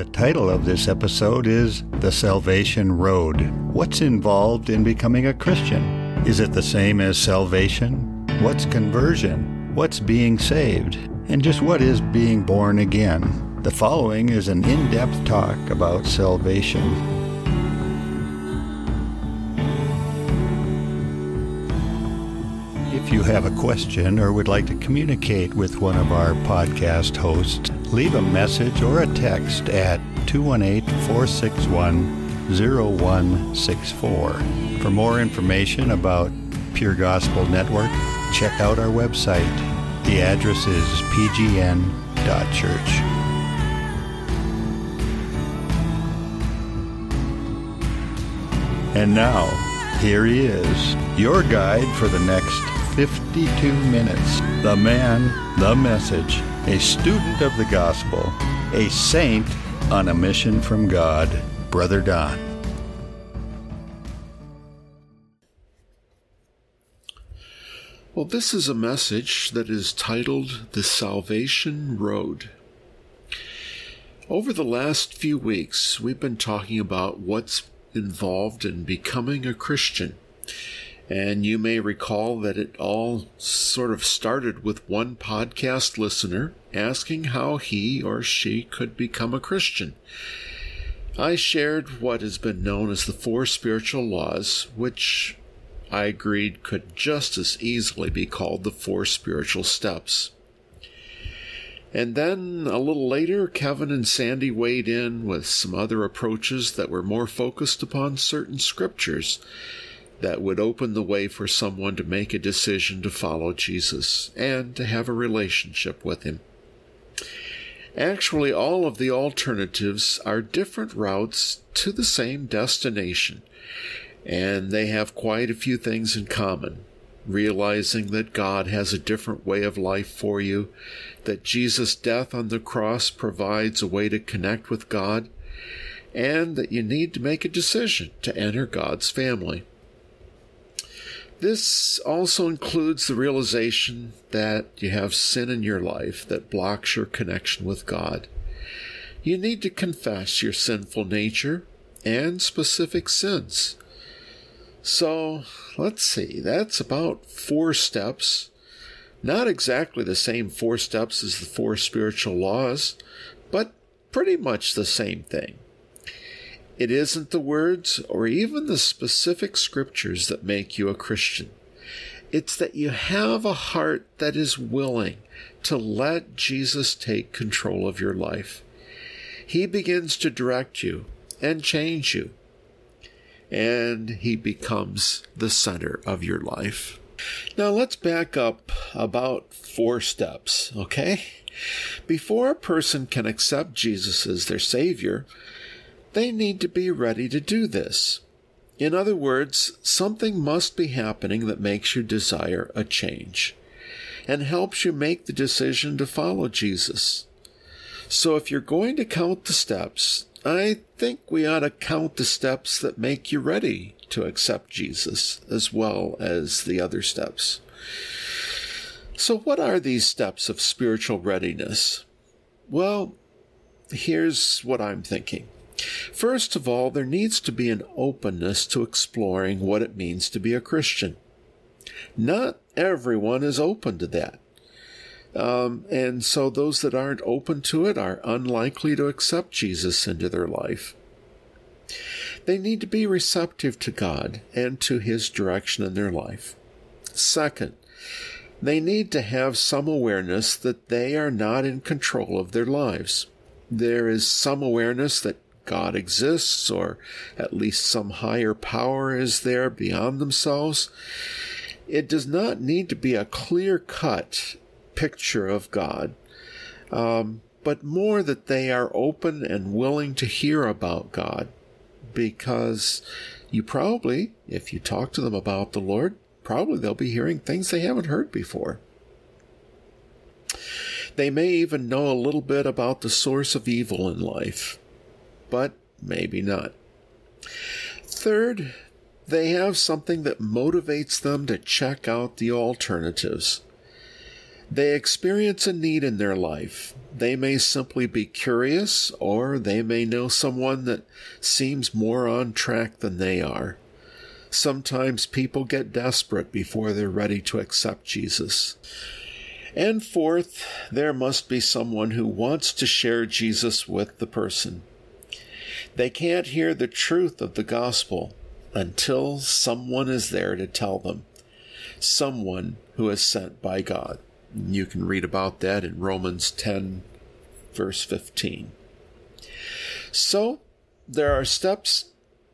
The title of this episode is The Salvation Road. What's involved in becoming a Christian? Is it the same as salvation? What's conversion? What's being saved? And just what is being born again? The following is an in depth talk about salvation. If you have a question or would like to communicate with one of our podcast hosts, leave a message or a text at 218 461 0164. For more information about Pure Gospel Network, check out our website. The address is pgn.church. And now, here he is, your guide for the next 52 minutes. The man, the message, a student of the gospel, a saint on a mission from God, Brother Don. Well, this is a message that is titled The Salvation Road. Over the last few weeks, we've been talking about what's involved in becoming a Christian. And you may recall that it all sort of started with one podcast listener asking how he or she could become a Christian. I shared what has been known as the four spiritual laws, which I agreed could just as easily be called the four spiritual steps. And then a little later, Kevin and Sandy weighed in with some other approaches that were more focused upon certain scriptures that would open the way for someone to make a decision to follow Jesus and to have a relationship with Him. Actually, all of the alternatives are different routes to the same destination, and they have quite a few things in common. Realizing that God has a different way of life for you, that Jesus' death on the cross provides a way to connect with God, and that you need to make a decision to enter God's family. This also includes the realization that you have sin in your life that blocks your connection with God. You need to confess your sinful nature and specific sins. So, let's see, that's about four steps. Not exactly the same four steps as the four spiritual laws, but pretty much the same thing. It isn't the words or even the specific scriptures that make you a Christian. It's that you have a heart that is willing to let Jesus take control of your life. He begins to direct you and change you, and He becomes the center of your life. Now let's back up about four steps, okay? Before a person can accept Jesus as their Savior, they need to be ready to do this. In other words, something must be happening that makes you desire a change and helps you make the decision to follow Jesus. So if you're going to count the steps, I think we ought to count the steps that make you ready to accept Jesus as well as the other steps. So, what are these steps of spiritual readiness? Well, here's what I'm thinking. First of all, there needs to be an openness to exploring what it means to be a Christian. Not everyone is open to that. Um, and so those that aren't open to it are unlikely to accept Jesus into their life. They need to be receptive to God and to His direction in their life. Second, they need to have some awareness that they are not in control of their lives. There is some awareness that God exists, or at least some higher power is there beyond themselves. It does not need to be a clear cut picture of God, um, but more that they are open and willing to hear about God, because you probably, if you talk to them about the Lord, probably they'll be hearing things they haven't heard before. They may even know a little bit about the source of evil in life but maybe not. Third, they have something that motivates them to check out the alternatives. They experience a need in their life. They may simply be curious, or they may know someone that seems more on track than they are. Sometimes people get desperate before they're ready to accept Jesus. And fourth, there must be someone who wants to share Jesus with the person. They can't hear the truth of the gospel until someone is there to tell them, someone who is sent by God. You can read about that in Romans 10, verse 15. So, there are steps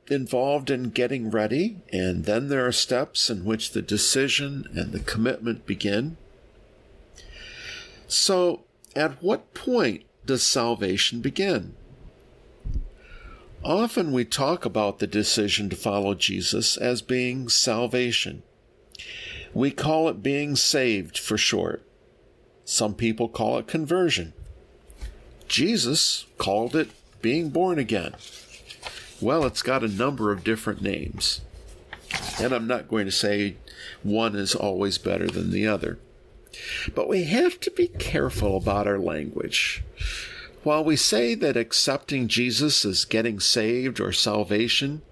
involved in getting ready, and then there are steps in which the decision and the commitment begin. So, at what point does salvation begin? Often we talk about the decision to follow Jesus as being salvation. We call it being saved for short. Some people call it conversion. Jesus called it being born again. Well, it's got a number of different names. And I'm not going to say one is always better than the other. But we have to be careful about our language. While we say that accepting Jesus is getting saved or salvation,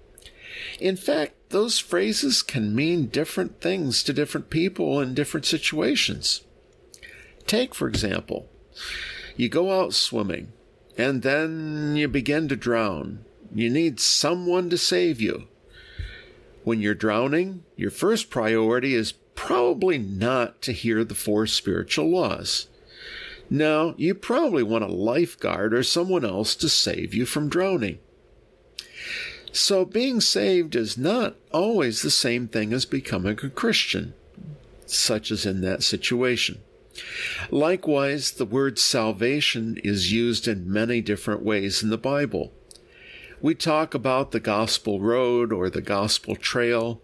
in fact, those phrases can mean different things to different people in different situations. Take, for example, you go out swimming and then you begin to drown. You need someone to save you. When you're drowning, your first priority is probably not to hear the four spiritual laws. No, you probably want a lifeguard or someone else to save you from drowning. So, being saved is not always the same thing as becoming a Christian, such as in that situation. Likewise, the word salvation is used in many different ways in the Bible. We talk about the gospel road or the gospel trail,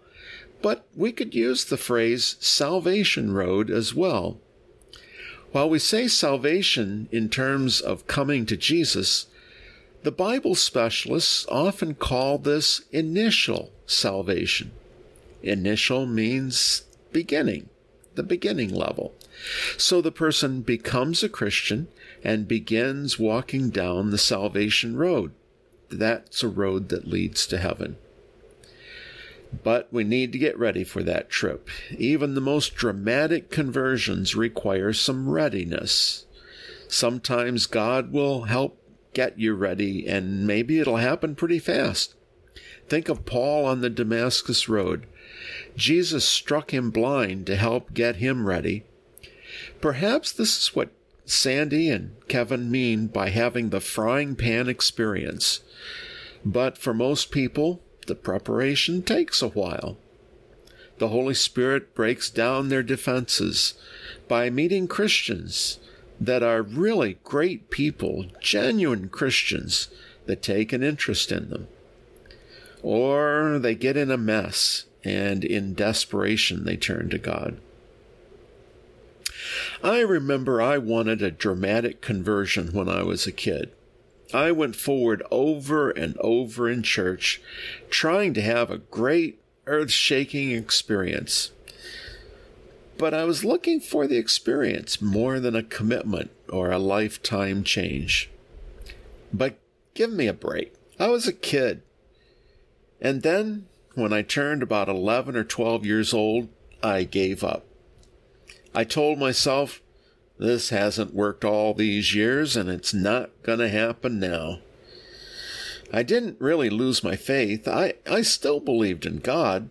but we could use the phrase salvation road as well. While we say salvation in terms of coming to Jesus, the Bible specialists often call this initial salvation. Initial means beginning, the beginning level. So the person becomes a Christian and begins walking down the salvation road. That's a road that leads to heaven. But we need to get ready for that trip. Even the most dramatic conversions require some readiness. Sometimes God will help get you ready, and maybe it'll happen pretty fast. Think of Paul on the Damascus Road. Jesus struck him blind to help get him ready. Perhaps this is what Sandy and Kevin mean by having the frying pan experience. But for most people, the preparation takes a while. The Holy Spirit breaks down their defenses by meeting Christians that are really great people, genuine Christians that take an interest in them. Or they get in a mess and in desperation they turn to God. I remember I wanted a dramatic conversion when I was a kid. I went forward over and over in church, trying to have a great earth shaking experience. But I was looking for the experience more than a commitment or a lifetime change. But give me a break. I was a kid. And then, when I turned about 11 or 12 years old, I gave up. I told myself this hasn't worked all these years, and it's not going to happen now. I didn't really lose my faith. I, I still believed in God.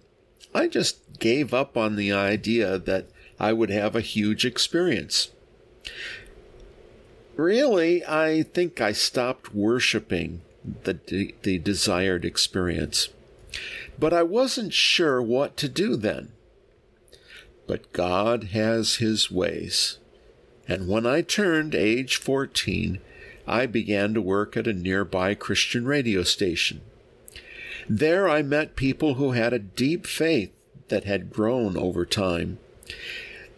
I just gave up on the idea that I would have a huge experience. Really, I think I stopped worshiping the, the desired experience. But I wasn't sure what to do then. But God has His ways. And when I turned age 14, I began to work at a nearby Christian radio station. There I met people who had a deep faith that had grown over time.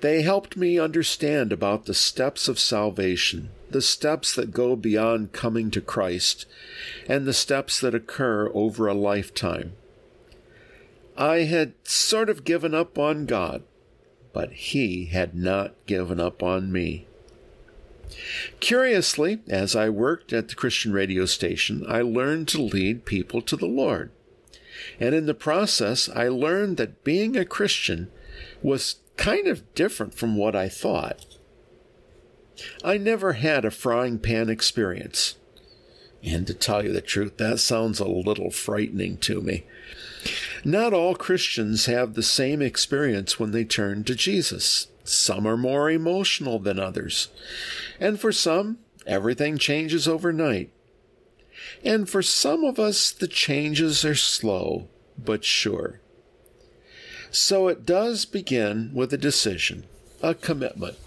They helped me understand about the steps of salvation, the steps that go beyond coming to Christ, and the steps that occur over a lifetime. I had sort of given up on God, but he had not given up on me. Curiously, as I worked at the Christian radio station, I learned to lead people to the Lord. And in the process, I learned that being a Christian was kind of different from what I thought. I never had a frying pan experience. And to tell you the truth, that sounds a little frightening to me. Not all Christians have the same experience when they turn to Jesus. Some are more emotional than others. And for some, everything changes overnight. And for some of us, the changes are slow but sure. So it does begin with a decision, a commitment,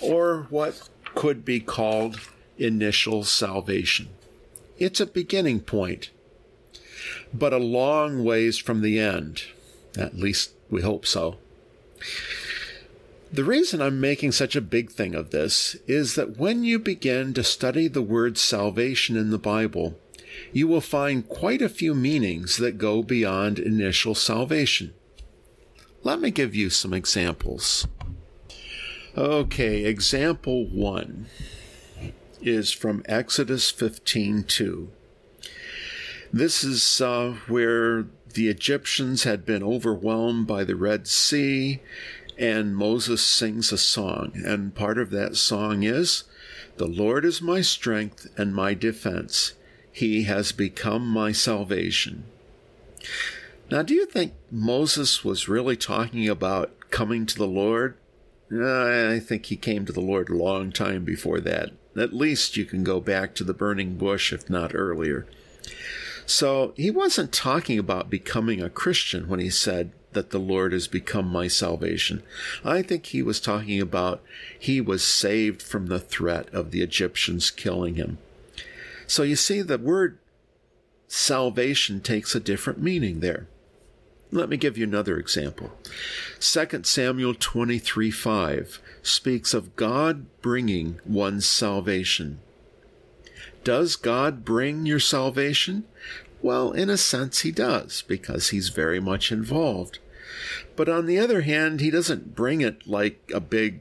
or what could be called initial salvation. It's a beginning point, but a long ways from the end. At least we hope so. The reason I'm making such a big thing of this is that when you begin to study the word salvation in the Bible, you will find quite a few meanings that go beyond initial salvation. Let me give you some examples. Okay, example 1 is from Exodus 15:2. This is uh, where the Egyptians had been overwhelmed by the Red Sea and Moses sings a song. And part of that song is, The Lord is my strength and my defense. He has become my salvation. Now, do you think Moses was really talking about coming to the Lord? I think he came to the Lord a long time before that. At least you can go back to the burning bush, if not earlier. So he wasn't talking about becoming a Christian when he said, that the Lord has become my salvation. I think he was talking about he was saved from the threat of the Egyptians killing him. So you see, the word salvation takes a different meaning there. Let me give you another example. 2 Samuel 23 5 speaks of God bringing one's salvation. Does God bring your salvation? Well, in a sense, he does, because he's very much involved. But on the other hand, he doesn't bring it like a big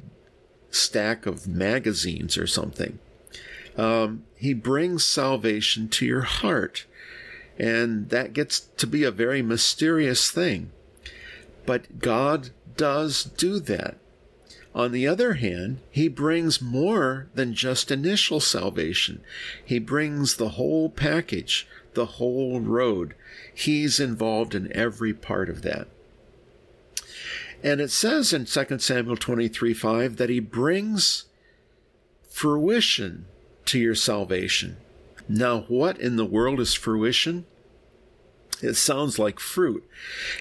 stack of magazines or something. Um, he brings salvation to your heart. And that gets to be a very mysterious thing. But God does do that. On the other hand, he brings more than just initial salvation. He brings the whole package, the whole road. He's involved in every part of that. And it says in 2 Samuel 23 5 that he brings fruition to your salvation. Now, what in the world is fruition? It sounds like fruit.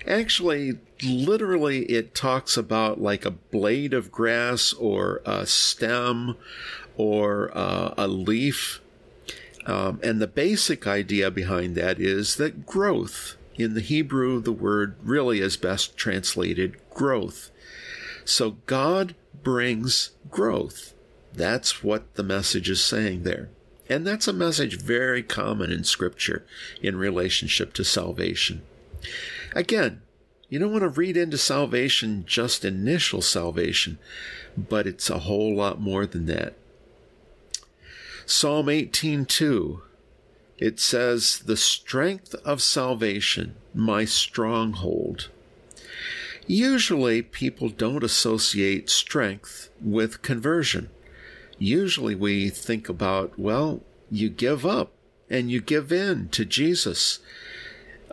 Actually, literally, it talks about like a blade of grass or a stem or uh, a leaf. Um, and the basic idea behind that is that growth. In the Hebrew, the word really is best translated growth. So God brings growth. That's what the message is saying there. And that's a message very common in Scripture in relationship to salvation. Again, you don't want to read into salvation just initial salvation, but it's a whole lot more than that. Psalm 18:2 it says, The strength of salvation, my stronghold. Usually, people don't associate strength with conversion. Usually, we think about, well, you give up and you give in to Jesus.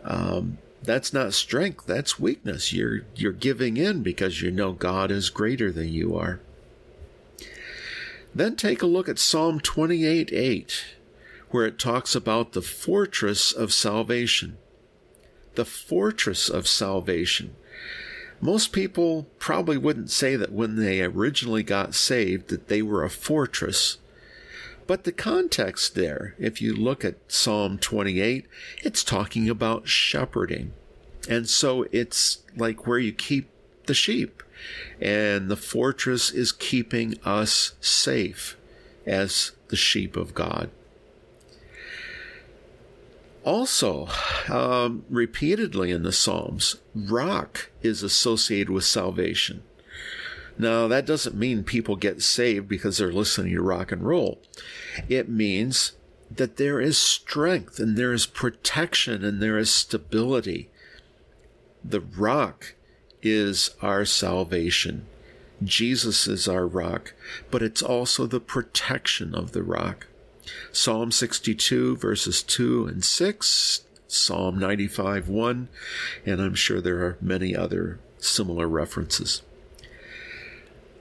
Um, that's not strength, that's weakness. You're, you're giving in because you know God is greater than you are. Then take a look at Psalm 28 8 where it talks about the fortress of salvation. The fortress of salvation. Most people probably wouldn't say that when they originally got saved that they were a fortress. But the context there, if you look at Psalm 28, it's talking about shepherding. And so it's like where you keep the sheep. And the fortress is keeping us safe as the sheep of God. Also, um, repeatedly in the Psalms, rock is associated with salvation. Now, that doesn't mean people get saved because they're listening to rock and roll. It means that there is strength and there is protection and there is stability. The rock is our salvation. Jesus is our rock, but it's also the protection of the rock. Psalm 62, verses 2 and 6, Psalm 95, 1, and I'm sure there are many other similar references.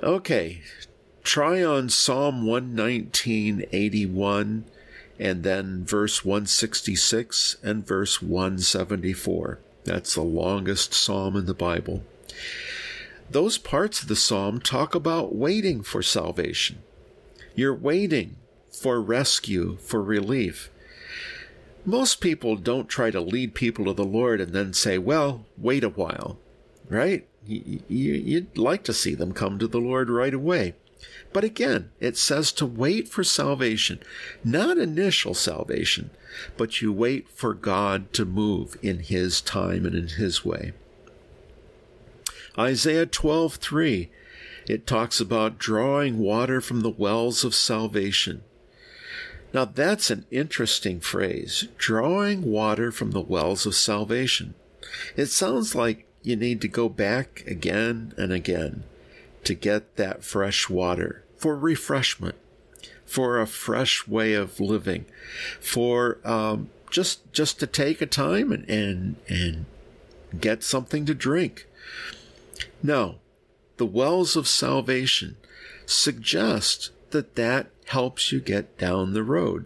Okay, try on Psalm 119, 81, and then verse 166 and verse 174. That's the longest psalm in the Bible. Those parts of the psalm talk about waiting for salvation. You're waiting for rescue, for relief. Most people don't try to lead people to the Lord and then say, well, wait a while, right? You'd like to see them come to the Lord right away. But again, it says to wait for salvation, not initial salvation, but you wait for God to move in His time and in His way. Isaiah 12:3 it talks about drawing water from the wells of salvation. Now that's an interesting phrase, drawing water from the wells of salvation. It sounds like you need to go back again and again to get that fresh water for refreshment, for a fresh way of living, for um, just just to take a time and and and get something to drink. No, the wells of salvation suggest that that helps you get down the road.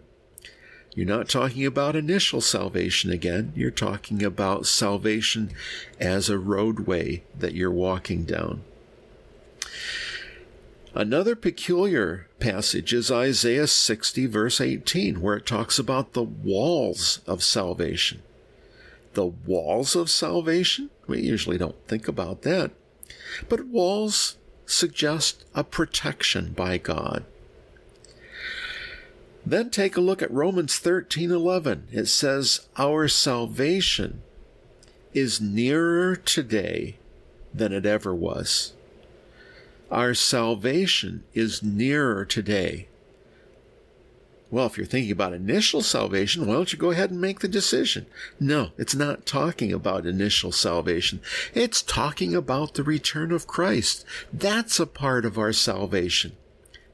You're not talking about initial salvation again. You're talking about salvation as a roadway that you're walking down. Another peculiar passage is Isaiah 60, verse 18, where it talks about the walls of salvation. The walls of salvation? We usually don't think about that. But walls suggest a protection by God. Then take a look at Romans 13:11. It says, "Our salvation is nearer today than it ever was." Our salvation is nearer today. Well, if you're thinking about initial salvation, why don't you go ahead and make the decision? No, it's not talking about initial salvation. It's talking about the return of Christ. That's a part of our salvation.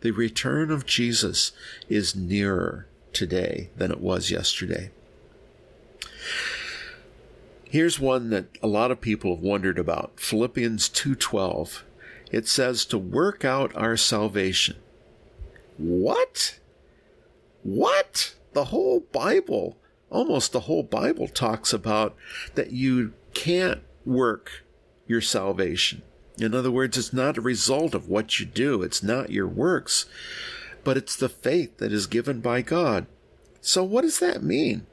The return of Jesus is nearer today than it was yesterday. Here's one that a lot of people have wondered about. Philippians 2:12. It says to work out our salvation. What? What? The whole Bible, almost the whole Bible talks about that you can't work your salvation. In other words, it's not a result of what you do, it's not your works, but it's the faith that is given by God. So, what does that mean?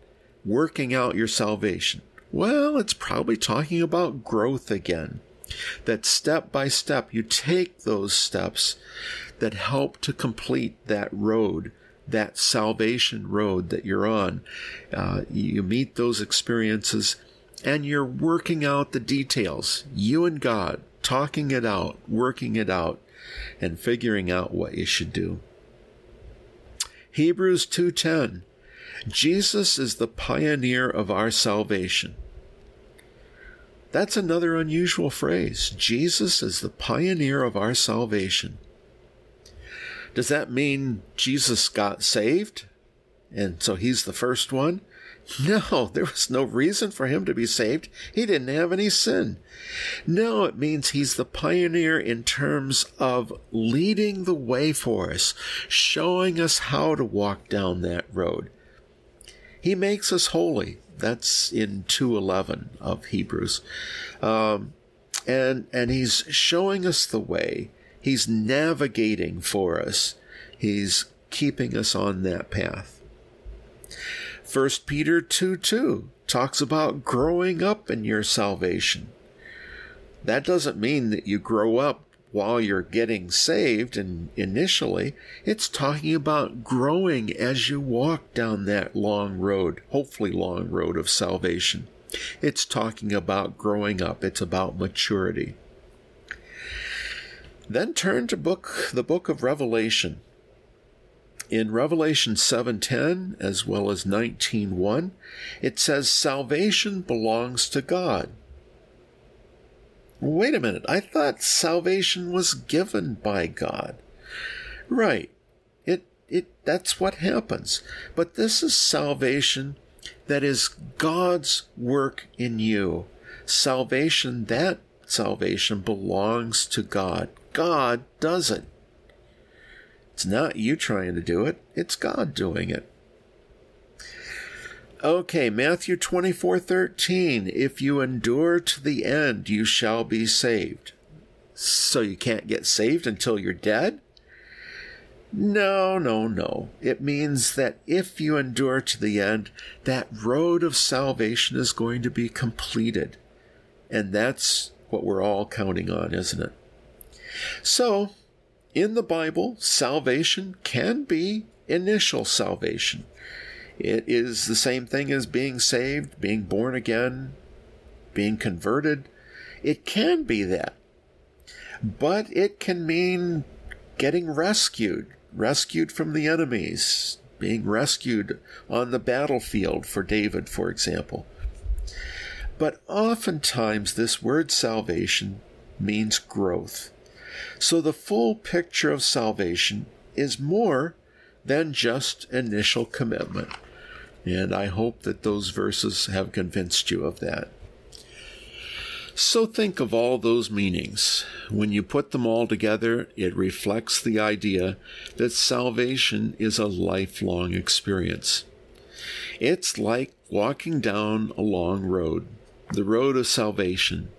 Working out your salvation. Well, it's probably talking about growth again. That step by step, you take those steps that help to complete that road, that salvation road that you're on. Uh, you meet those experiences and you're working out the details, you and God, talking it out, working it out, and figuring out what you should do. Hebrews 2:10 Jesus is the pioneer of our salvation. That's another unusual phrase. Jesus is the pioneer of our salvation. Does that mean Jesus got saved? And so he's the first one? No, there was no reason for him to be saved. He didn't have any sin. No, it means he's the pioneer in terms of leading the way for us, showing us how to walk down that road. He makes us holy. That's in 211 of Hebrews. Um, and, and he's showing us the way. He's navigating for us. He's keeping us on that path. 1 Peter 2 2 talks about growing up in your salvation. That doesn't mean that you grow up while you're getting saved and initially. It's talking about growing as you walk down that long road, hopefully long road of salvation. It's talking about growing up. It's about maturity. Then turn to book the book of Revelation. In Revelation 7:10 as well as 19:1, it says salvation belongs to God. Wait a minute, I thought salvation was given by God. Right. It it that's what happens. But this is salvation that is God's work in you. Salvation that salvation belongs to God. God does it. It's not you trying to do it, it's God doing it. Okay, Matthew 24 13. If you endure to the end, you shall be saved. So you can't get saved until you're dead? No, no, no. It means that if you endure to the end, that road of salvation is going to be completed. And that's what we're all counting on, isn't it? So, in the Bible, salvation can be initial salvation. It is the same thing as being saved, being born again, being converted. It can be that. But it can mean getting rescued, rescued from the enemies, being rescued on the battlefield for David, for example. But oftentimes, this word salvation means growth. So the full picture of salvation is more than just initial commitment. And I hope that those verses have convinced you of that. So think of all those meanings. When you put them all together, it reflects the idea that salvation is a lifelong experience. It's like walking down a long road, the road of salvation,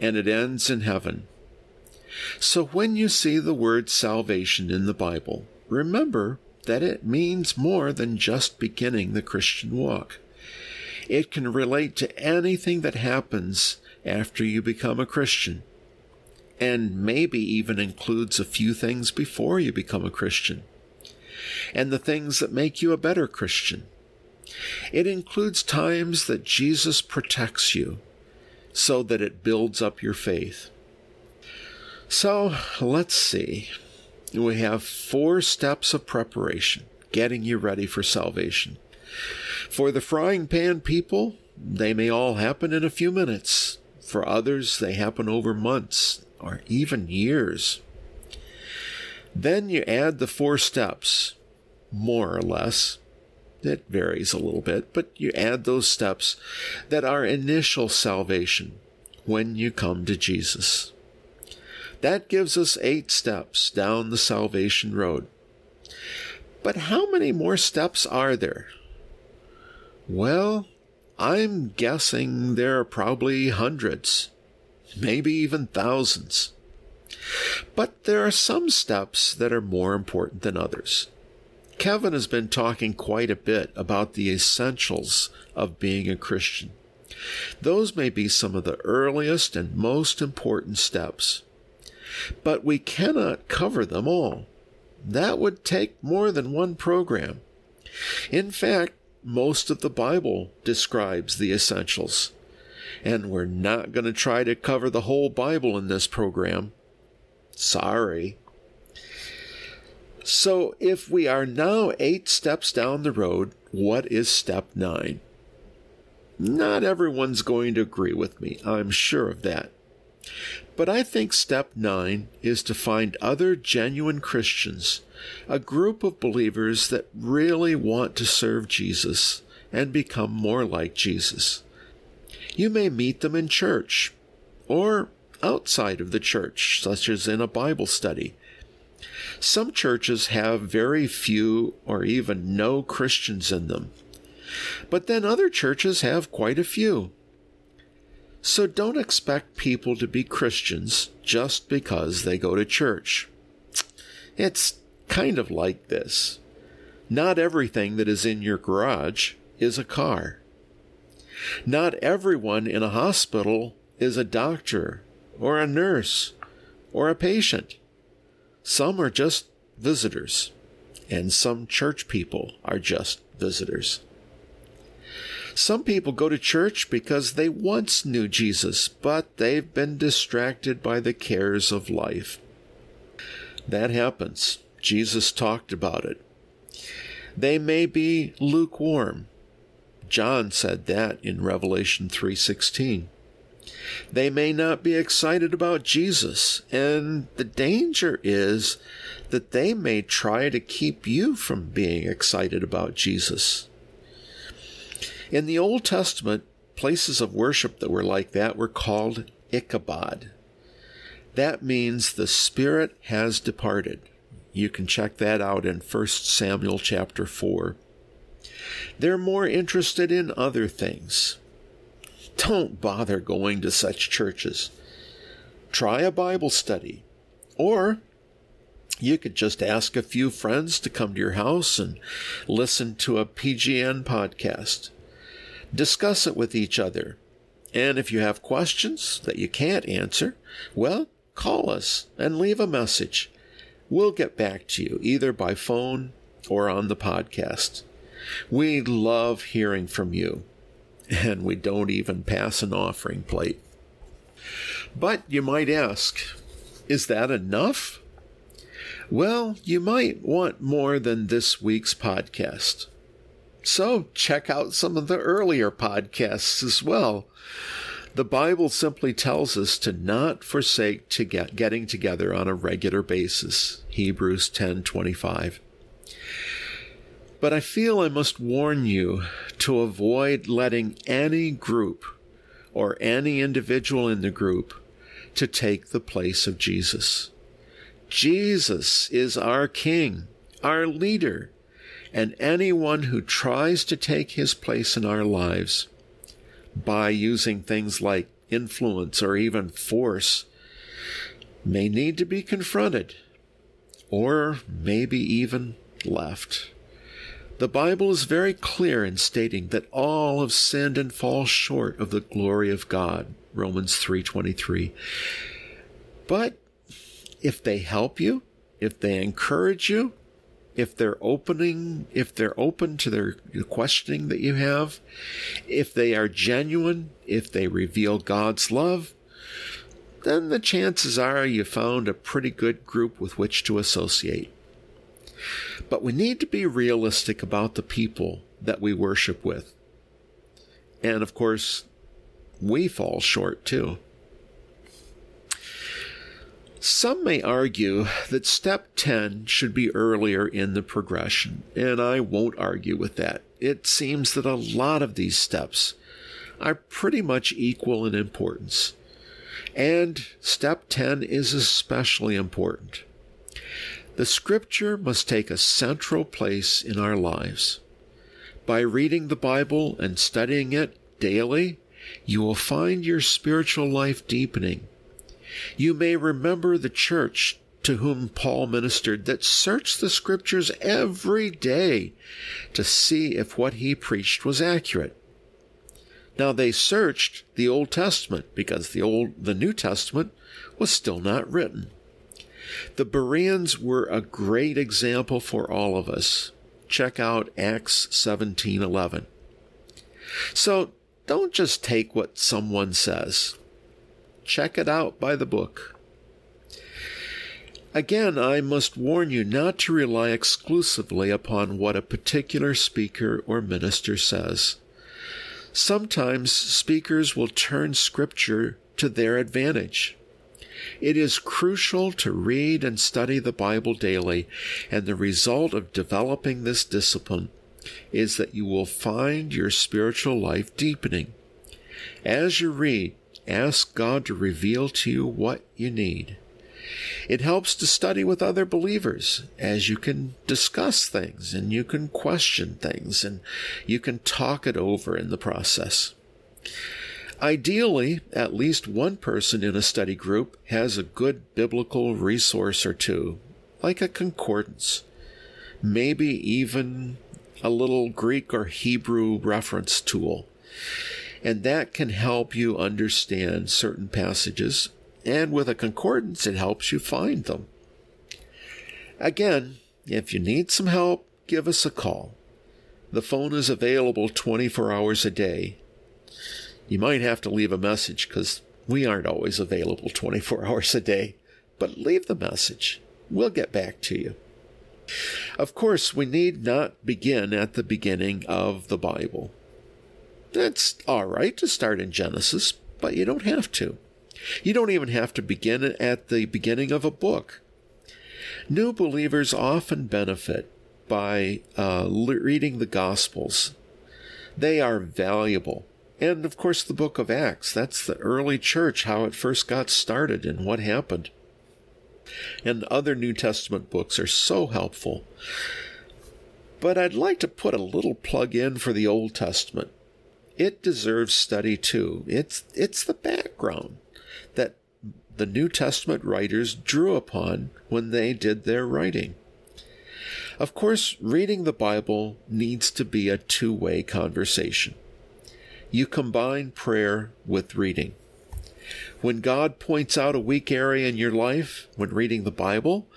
and it ends in heaven. So when you see the word salvation in the Bible, remember that it means more than just beginning the Christian walk. It can relate to anything that happens after you become a Christian, and maybe even includes a few things before you become a Christian, and the things that make you a better Christian. It includes times that Jesus protects you so that it builds up your faith. So let's see. We have four steps of preparation, getting you ready for salvation. For the frying pan people, they may all happen in a few minutes. For others, they happen over months or even years. Then you add the four steps, more or less. It varies a little bit, but you add those steps that are initial salvation when you come to Jesus. That gives us eight steps down the salvation road. But how many more steps are there? Well, I'm guessing there are probably hundreds, maybe even thousands. But there are some steps that are more important than others. Kevin has been talking quite a bit about the essentials of being a Christian. Those may be some of the earliest and most important steps. But we cannot cover them all. That would take more than one program. In fact, most of the Bible describes the essentials. And we're not going to try to cover the whole Bible in this program. Sorry. So, if we are now eight steps down the road, what is step nine? Not everyone's going to agree with me, I'm sure of that. But I think step nine is to find other genuine Christians, a group of believers that really want to serve Jesus and become more like Jesus. You may meet them in church or outside of the church, such as in a Bible study. Some churches have very few or even no Christians in them. But then other churches have quite a few. So don't expect people to be Christians just because they go to church. It's kind of like this. Not everything that is in your garage is a car. Not everyone in a hospital is a doctor or a nurse or a patient. Some are just visitors, and some church people are just visitors. Some people go to church because they once knew Jesus, but they've been distracted by the cares of life. That happens. Jesus talked about it. They may be lukewarm. John said that in Revelation 3:16. They may not be excited about Jesus, and the danger is that they may try to keep you from being excited about Jesus. In the Old Testament, places of worship that were like that were called Ichabod. That means the Spirit has departed. You can check that out in 1 Samuel chapter 4. They're more interested in other things. Don't bother going to such churches. Try a Bible study. Or you could just ask a few friends to come to your house and listen to a PGN podcast. Discuss it with each other. And if you have questions that you can't answer, well, call us and leave a message. We'll get back to you either by phone or on the podcast. We love hearing from you, and we don't even pass an offering plate. But you might ask, is that enough? Well, you might want more than this week's podcast. So check out some of the earlier podcasts as well. The Bible simply tells us to not forsake to get, getting together on a regular basis. Hebrews 10:25. But I feel I must warn you to avoid letting any group or any individual in the group to take the place of Jesus. Jesus is our king, our leader, and anyone who tries to take his place in our lives by using things like influence or even force may need to be confronted or maybe even left. The Bible is very clear in stating that all have sinned and fall short of the glory of God. Romans 3:23. But if they help you, if they encourage you, if they're opening, if they're open to their questioning that you have, if they are genuine, if they reveal God's love, then the chances are you found a pretty good group with which to associate. But we need to be realistic about the people that we worship with. And of course, we fall short too. Some may argue that step 10 should be earlier in the progression, and I won't argue with that. It seems that a lot of these steps are pretty much equal in importance. And step 10 is especially important. The scripture must take a central place in our lives. By reading the Bible and studying it daily, you will find your spiritual life deepening you may remember the church to whom Paul ministered that searched the scriptures every day to see if what he preached was accurate. Now they searched the Old Testament because the old the New Testament was still not written. The Bereans were a great example for all of us. Check out Acts 17:11. So don't just take what someone says check it out by the book. Again, I must warn you not to rely exclusively upon what a particular speaker or minister says. Sometimes speakers will turn scripture to their advantage. It is crucial to read and study the Bible daily, and the result of developing this discipline is that you will find your spiritual life deepening. As you read, Ask God to reveal to you what you need. It helps to study with other believers as you can discuss things and you can question things and you can talk it over in the process. Ideally, at least one person in a study group has a good biblical resource or two, like a concordance, maybe even a little Greek or Hebrew reference tool and that can help you understand certain passages. And with a concordance, it helps you find them. Again, if you need some help, give us a call. The phone is available 24 hours a day. You might have to leave a message because we aren't always available 24 hours a day, but leave the message. we'll get back to you. Of course, we need not begin at the beginning of the Bible. That's all right to start in Genesis, but you don't have to. You don't even have to begin at the beginning of a book. New believers often benefit by uh, reading the Gospels. They are valuable. And of course, the book of Acts. That's the early church, how it first got started and what happened. And other New Testament books are so helpful. But I'd like to put a little plug in for the Old Testament. It deserves study too. It's, it's the background that the New Testament writers drew upon when they did their writing. Of course, reading the Bible needs to be a two way conversation. You combine prayer with reading. When God points out a weak area in your life when reading the Bible,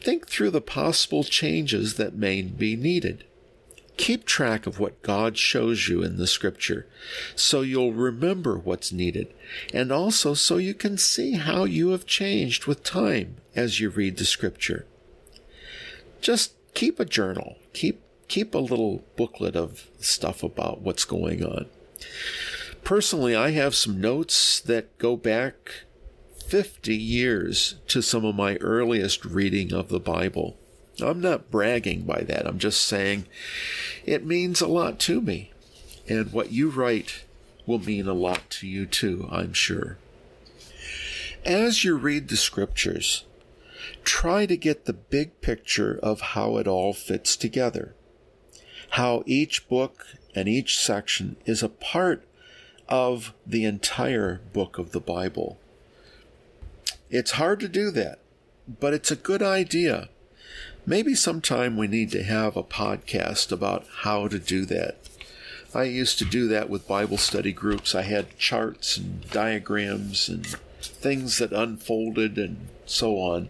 think through the possible changes that may be needed. Keep track of what God shows you in the scripture so you'll remember what's needed and also so you can see how you have changed with time as you read the scripture. Just keep a journal. Keep keep a little booklet of stuff about what's going on. Personally, I have some notes that go back 50 years to some of my earliest reading of the Bible. I'm not bragging by that. I'm just saying it means a lot to me. And what you write will mean a lot to you too, I'm sure. As you read the scriptures, try to get the big picture of how it all fits together. How each book and each section is a part of the entire book of the Bible. It's hard to do that, but it's a good idea. Maybe sometime we need to have a podcast about how to do that. I used to do that with Bible study groups. I had charts and diagrams and things that unfolded and so on.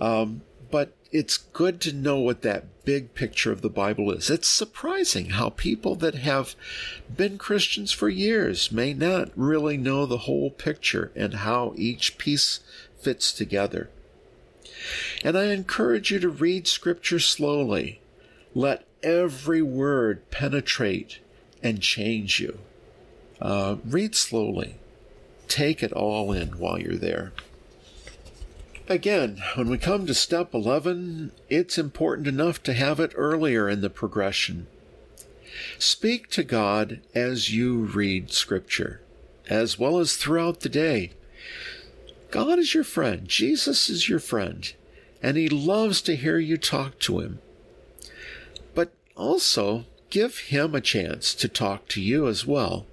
Um, but it's good to know what that big picture of the Bible is. It's surprising how people that have been Christians for years may not really know the whole picture and how each piece fits together. And I encourage you to read Scripture slowly. Let every word penetrate and change you. Uh, read slowly. Take it all in while you're there. Again, when we come to step 11, it's important enough to have it earlier in the progression. Speak to God as you read Scripture, as well as throughout the day. God is your friend. Jesus is your friend and he loves to hear you talk to him. But also, give him a chance to talk to you as well.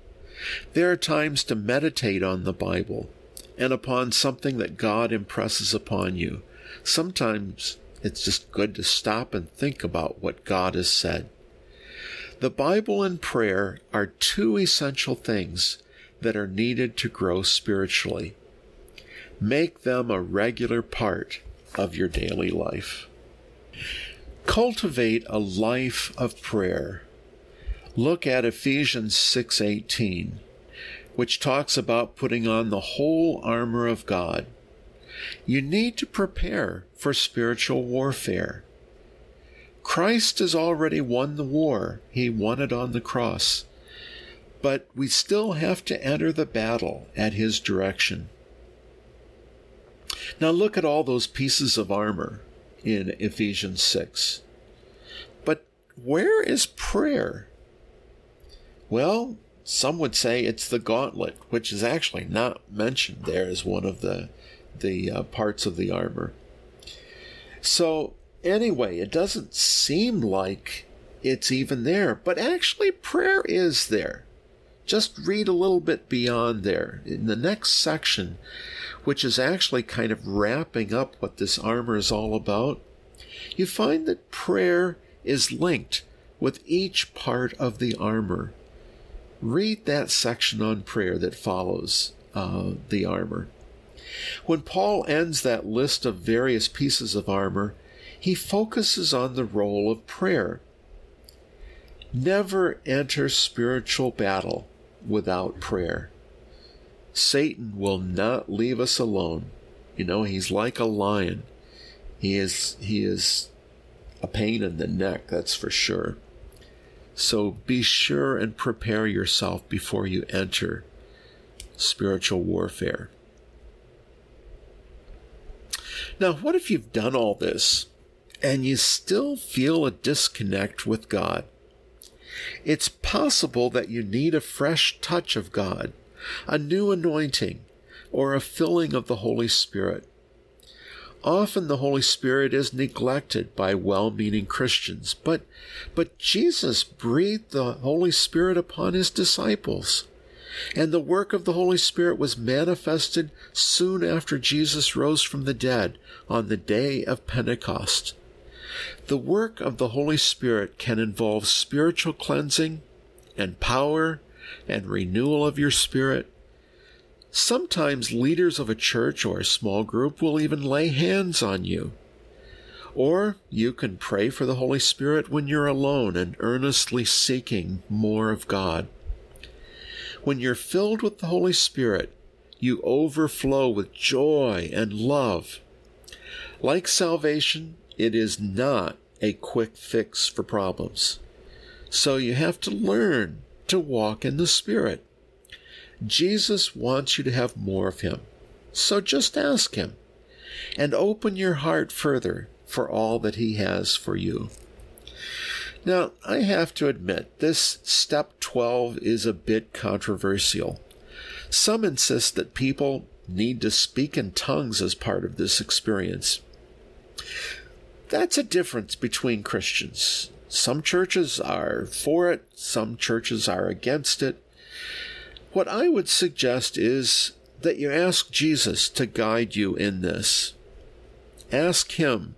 There are times to meditate on the Bible and upon something that God impresses upon you. Sometimes it's just good to stop and think about what God has said. The Bible and prayer are two essential things that are needed to grow spiritually. Make them a regular part of your daily life. Cultivate a life of prayer. Look at Ephesians 6:18, which talks about putting on the whole armor of God. You need to prepare for spiritual warfare. Christ has already won the war. He won it on the cross. But we still have to enter the battle at his direction. Now look at all those pieces of armor in Ephesians 6. But where is prayer? Well, some would say it's the gauntlet, which is actually not mentioned there as one of the the uh, parts of the armor. So anyway, it doesn't seem like it's even there, but actually prayer is there. Just read a little bit beyond there. In the next section, which is actually kind of wrapping up what this armor is all about, you find that prayer is linked with each part of the armor. Read that section on prayer that follows uh, the armor. When Paul ends that list of various pieces of armor, he focuses on the role of prayer. Never enter spiritual battle without prayer. Satan will not leave us alone. You know, he's like a lion. He is he is a pain in the neck, that's for sure. So be sure and prepare yourself before you enter spiritual warfare. Now, what if you've done all this and you still feel a disconnect with God? It's possible that you need a fresh touch of God, a new anointing, or a filling of the Holy Spirit. Often the Holy Spirit is neglected by well-meaning Christians, but, but Jesus breathed the Holy Spirit upon his disciples. And the work of the Holy Spirit was manifested soon after Jesus rose from the dead on the day of Pentecost. The work of the Holy Spirit can involve spiritual cleansing and power and renewal of your spirit Sometimes leaders of a church or a small group will even lay hands on you. Or you can pray for the Holy Spirit when you're alone and earnestly seeking more of God. When you're filled with the Holy Spirit, you overflow with joy and love. Like salvation, it is not a quick fix for problems. So you have to learn to walk in the Spirit. Jesus wants you to have more of Him. So just ask Him and open your heart further for all that He has for you. Now, I have to admit, this step 12 is a bit controversial. Some insist that people need to speak in tongues as part of this experience. That's a difference between Christians. Some churches are for it, some churches are against it. What I would suggest is that you ask Jesus to guide you in this. Ask Him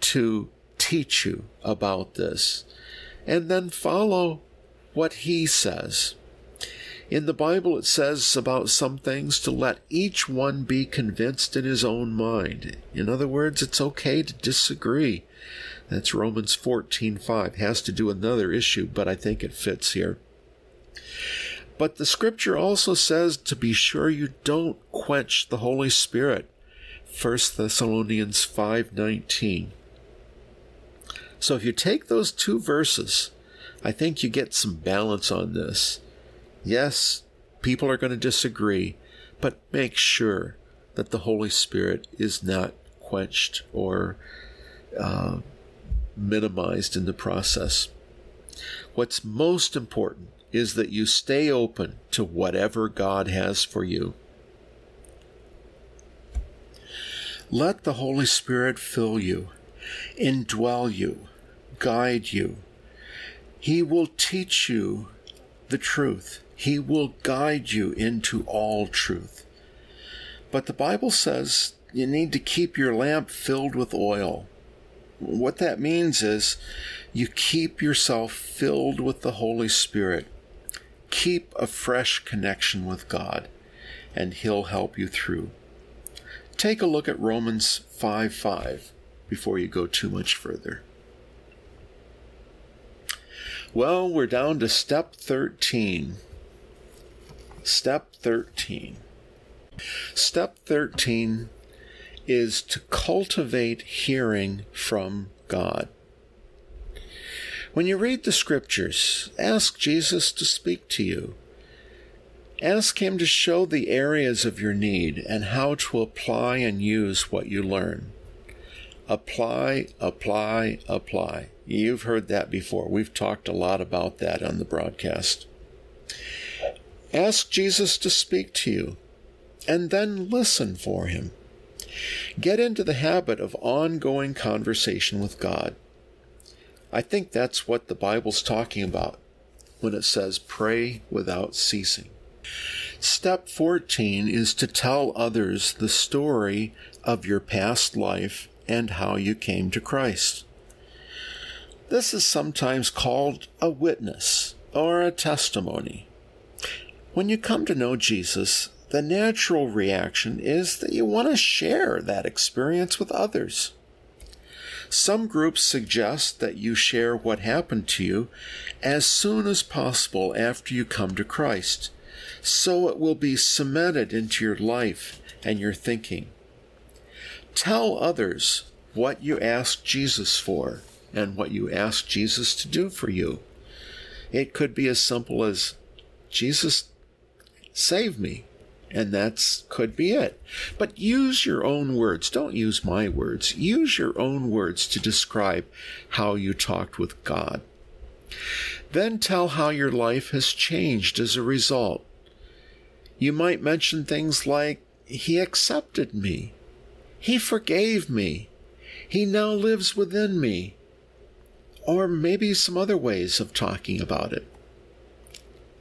to teach you about this, and then follow what He says. In the Bible, it says about some things to let each one be convinced in his own mind. In other words, it's okay to disagree. That's Romans 14:5. Has to do another issue, but I think it fits here. But the scripture also says to be sure you don't quench the Holy Spirit. 1 Thessalonians 5:19. So if you take those two verses, I think you get some balance on this. Yes, people are going to disagree, but make sure that the Holy Spirit is not quenched or uh, minimized in the process. What's most important is that you stay open to whatever God has for you. Let the Holy Spirit fill you, indwell you, guide you. He will teach you the truth. He will guide you into all truth. But the Bible says you need to keep your lamp filled with oil. What that means is you keep yourself filled with the Holy Spirit keep a fresh connection with God, and He'll help you through. Take a look at Romans 5 5 before you go too much further. Well, we're down to step 13. Step 13. Step 13 is to cultivate hearing from God. When you read the scriptures, ask Jesus to speak to you. Ask Him to show the areas of your need and how to apply and use what you learn. Apply, apply, apply. You've heard that before. We've talked a lot about that on the broadcast. Ask Jesus to speak to you and then listen for Him. Get into the habit of ongoing conversation with God. I think that's what the Bible's talking about when it says pray without ceasing. Step 14 is to tell others the story of your past life and how you came to Christ. This is sometimes called a witness or a testimony. When you come to know Jesus, the natural reaction is that you want to share that experience with others. Some groups suggest that you share what happened to you as soon as possible after you come to Christ, so it will be cemented into your life and your thinking. Tell others what you ask Jesus for and what you ask Jesus to do for you. It could be as simple as, Jesus, save me. And that's could be it. But use your own words. Don't use my words. Use your own words to describe how you talked with God. Then tell how your life has changed as a result. You might mention things like, He accepted me. He forgave me. He now lives within me. Or maybe some other ways of talking about it.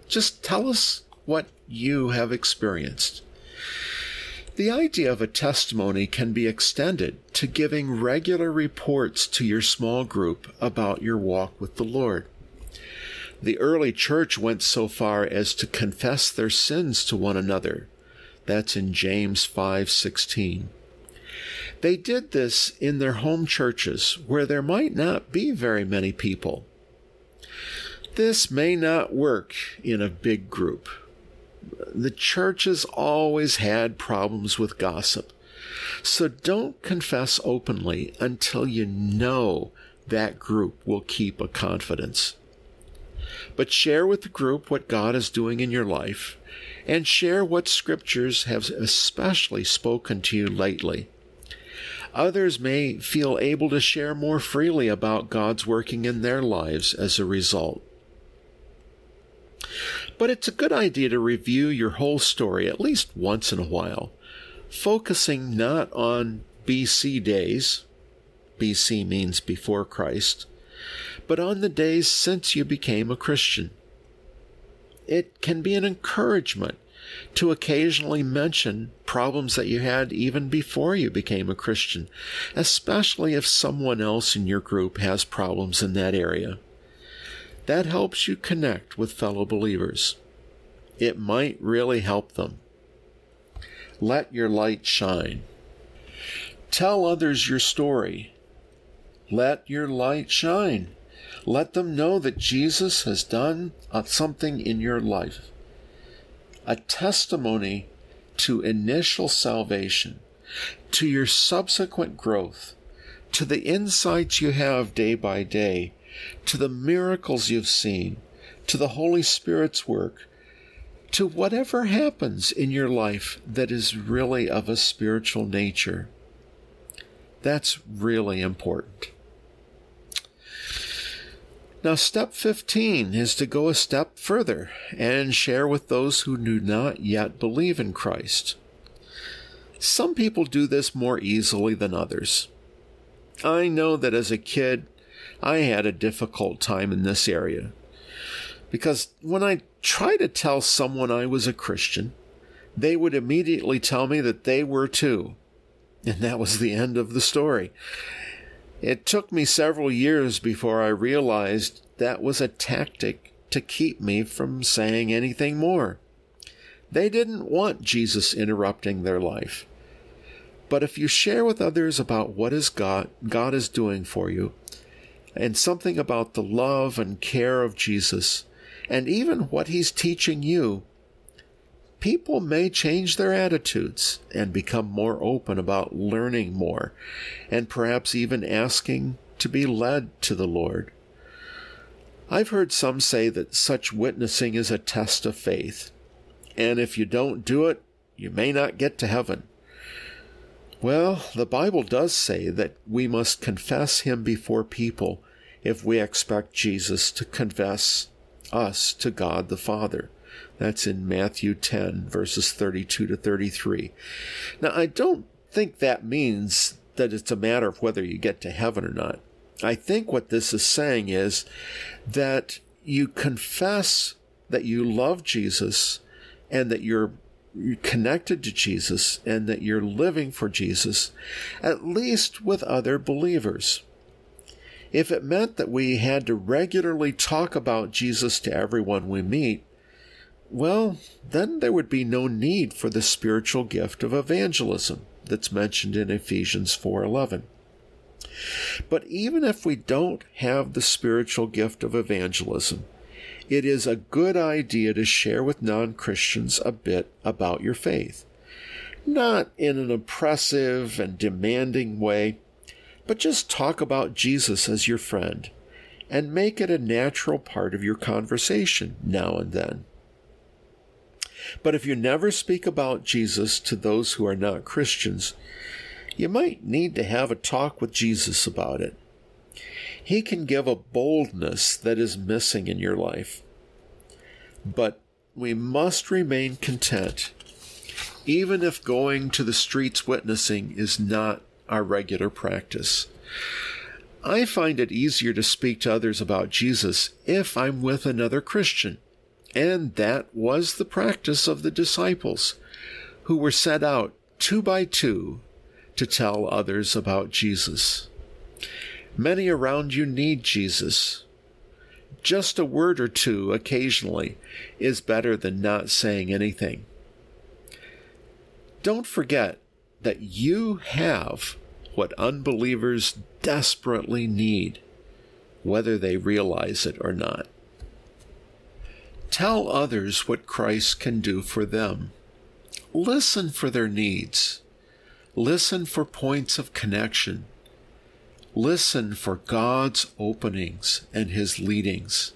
Just tell us what you have experienced. The idea of a testimony can be extended to giving regular reports to your small group about your walk with the Lord. The early church went so far as to confess their sins to one another. That's in James 5:16. They did this in their home churches where there might not be very many people. This may not work in a big group. The church has always had problems with gossip. So don't confess openly until you know that group will keep a confidence. But share with the group what God is doing in your life and share what scriptures have especially spoken to you lately. Others may feel able to share more freely about God's working in their lives as a result. But it's a good idea to review your whole story at least once in a while, focusing not on BC days, BC means before Christ, but on the days since you became a Christian. It can be an encouragement to occasionally mention problems that you had even before you became a Christian, especially if someone else in your group has problems in that area. That helps you connect with fellow believers. It might really help them. Let your light shine. Tell others your story. Let your light shine. Let them know that Jesus has done uh, something in your life. A testimony to initial salvation, to your subsequent growth, to the insights you have day by day, to the miracles you've seen, to the Holy Spirit's work, to whatever happens in your life that is really of a spiritual nature. That's really important. Now, step 15 is to go a step further and share with those who do not yet believe in Christ. Some people do this more easily than others. I know that as a kid, I had a difficult time in this area. Because when I tried to tell someone I was a Christian, they would immediately tell me that they were too. And that was the end of the story. It took me several years before I realized that was a tactic to keep me from saying anything more. They didn't want Jesus interrupting their life. But if you share with others about what is God, God is doing for you, and something about the love and care of Jesus, and even what he's teaching you, people may change their attitudes and become more open about learning more, and perhaps even asking to be led to the Lord. I've heard some say that such witnessing is a test of faith, and if you don't do it, you may not get to heaven. Well, the Bible does say that we must confess Him before people if we expect Jesus to confess us to God the Father. That's in Matthew 10, verses 32 to 33. Now, I don't think that means that it's a matter of whether you get to heaven or not. I think what this is saying is that you confess that you love Jesus and that you're connected to Jesus and that you're living for Jesus, at least with other believers. If it meant that we had to regularly talk about Jesus to everyone we meet, well, then there would be no need for the spiritual gift of evangelism that's mentioned in Ephesians 4:11. But even if we don't have the spiritual gift of evangelism, it is a good idea to share with non Christians a bit about your faith. Not in an oppressive and demanding way, but just talk about Jesus as your friend and make it a natural part of your conversation now and then. But if you never speak about Jesus to those who are not Christians, you might need to have a talk with Jesus about it. He can give a boldness that is missing in your life. But we must remain content, even if going to the streets witnessing is not our regular practice. I find it easier to speak to others about Jesus if I'm with another Christian. And that was the practice of the disciples, who were set out two by two to tell others about Jesus. Many around you need Jesus. Just a word or two occasionally is better than not saying anything. Don't forget that you have what unbelievers desperately need, whether they realize it or not. Tell others what Christ can do for them. Listen for their needs. Listen for points of connection. Listen for God's openings and His leadings.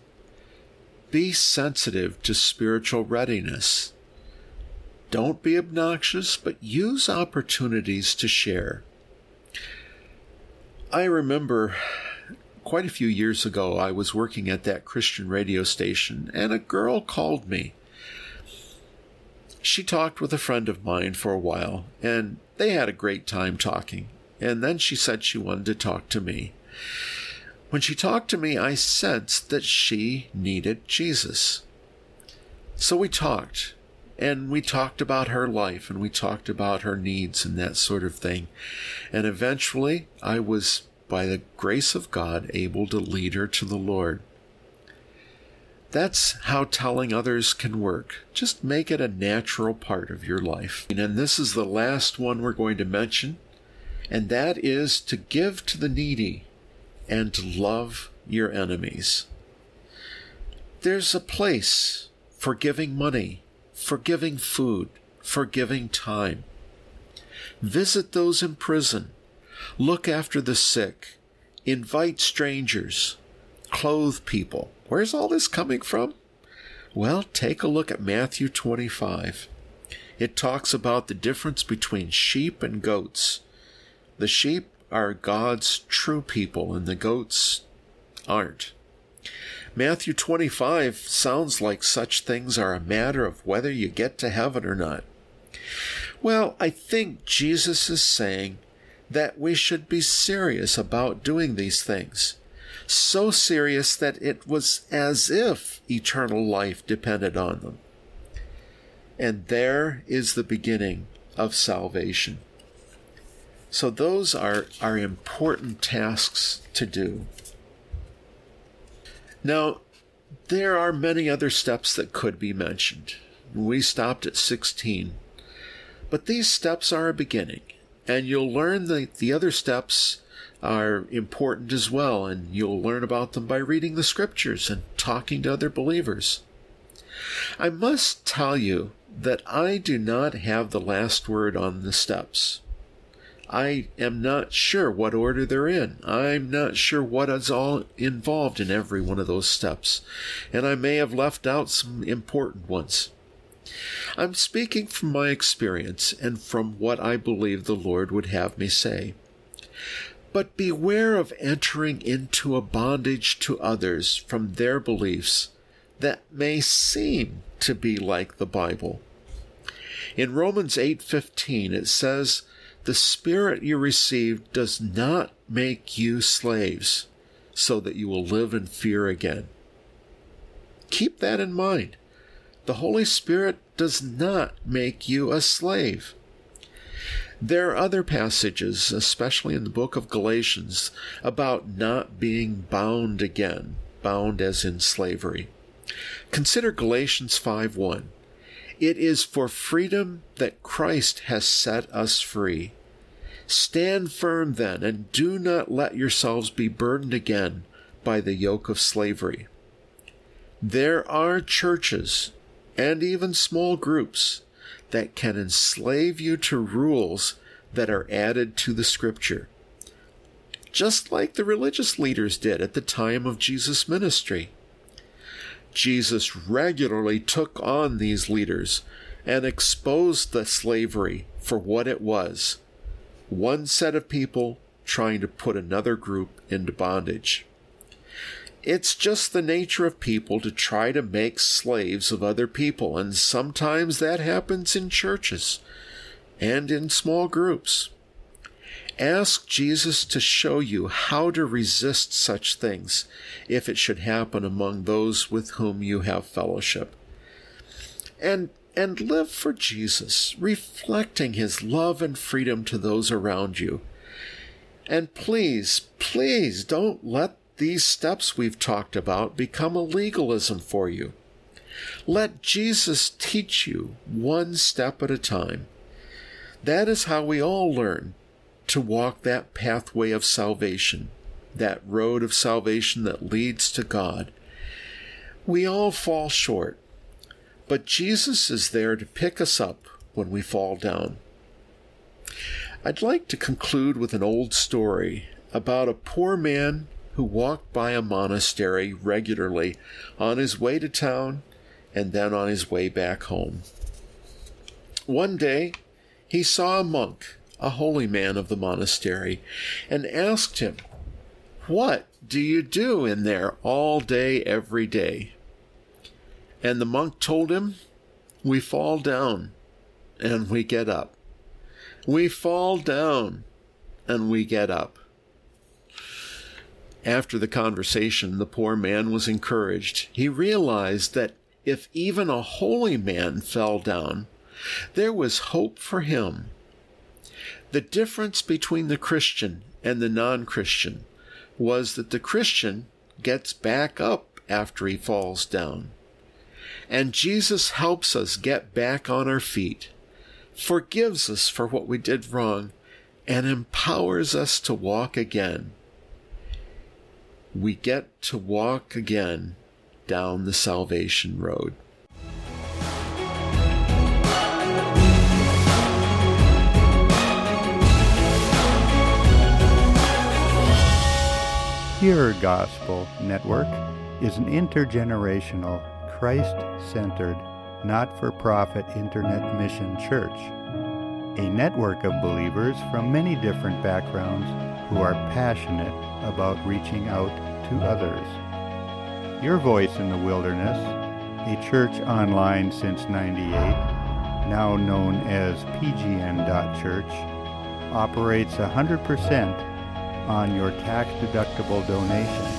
Be sensitive to spiritual readiness. Don't be obnoxious, but use opportunities to share. I remember quite a few years ago, I was working at that Christian radio station, and a girl called me. She talked with a friend of mine for a while, and they had a great time talking. And then she said she wanted to talk to me. When she talked to me, I sensed that she needed Jesus. So we talked, and we talked about her life, and we talked about her needs and that sort of thing. And eventually, I was, by the grace of God, able to lead her to the Lord. That's how telling others can work. Just make it a natural part of your life. And this is the last one we're going to mention, and that is to give to the needy and to love your enemies. There's a place for giving money, for giving food, for giving time. Visit those in prison, look after the sick, invite strangers, clothe people. Where's all this coming from? Well, take a look at Matthew 25. It talks about the difference between sheep and goats. The sheep are God's true people, and the goats aren't. Matthew 25 sounds like such things are a matter of whether you get to heaven or not. Well, I think Jesus is saying that we should be serious about doing these things. So serious that it was as if eternal life depended on them. And there is the beginning of salvation. So those are, are important tasks to do. Now, there are many other steps that could be mentioned. We stopped at 16. But these steps are a beginning, and you'll learn that the other steps are important as well, and you'll learn about them by reading the scriptures and talking to other believers. I must tell you that I do not have the last word on the steps. I am not sure what order they're in. I'm not sure what is all involved in every one of those steps, and I may have left out some important ones. I'm speaking from my experience and from what I believe the Lord would have me say. But beware of entering into a bondage to others from their beliefs that may seem to be like the Bible. In Romans 8:15 it says the Spirit you received does not make you slaves so that you will live in fear again. Keep that in mind. The Holy Spirit does not make you a slave. There are other passages, especially in the book of Galatians, about not being bound again, bound as in slavery. Consider Galatians 5 1. It is for freedom that Christ has set us free. Stand firm then, and do not let yourselves be burdened again by the yoke of slavery. There are churches and even small groups that can enslave you to rules that are added to the scripture. just like the religious leaders did at the time of Jesus' ministry. Jesus regularly took on these leaders and exposed the slavery for what it was one set of people trying to put another group into bondage. It's just the nature of people to try to make slaves of other people, and sometimes that happens in churches and in small groups. Ask Jesus to show you how to resist such things if it should happen among those with whom you have fellowship. And and live for Jesus, reflecting his love and freedom to those around you. And please, please don't let these steps we've talked about become a legalism for you. Let Jesus teach you one step at a time. That is how we all learn to walk that pathway of salvation, that road of salvation that leads to God. We all fall short, but Jesus is there to pick us up when we fall down. I'd like to conclude with an old story about a poor man who walked by a monastery regularly on his way to town and then on his way back home. One day, he saw a monk a holy man of the monastery, and asked him, What do you do in there all day, every day? And the monk told him, We fall down and we get up. We fall down and we get up. After the conversation, the poor man was encouraged. He realized that if even a holy man fell down, there was hope for him the difference between the Christian and the non Christian was that the Christian gets back up after he falls down. And Jesus helps us get back on our feet, forgives us for what we did wrong, and empowers us to walk again. We get to walk again down the salvation road. Pure Gospel Network is an intergenerational, Christ centered, not for profit internet mission church. A network of believers from many different backgrounds who are passionate about reaching out to others. Your Voice in the Wilderness, a church online since 98, now known as PGN.Church, operates 100% on your tax deductible donation.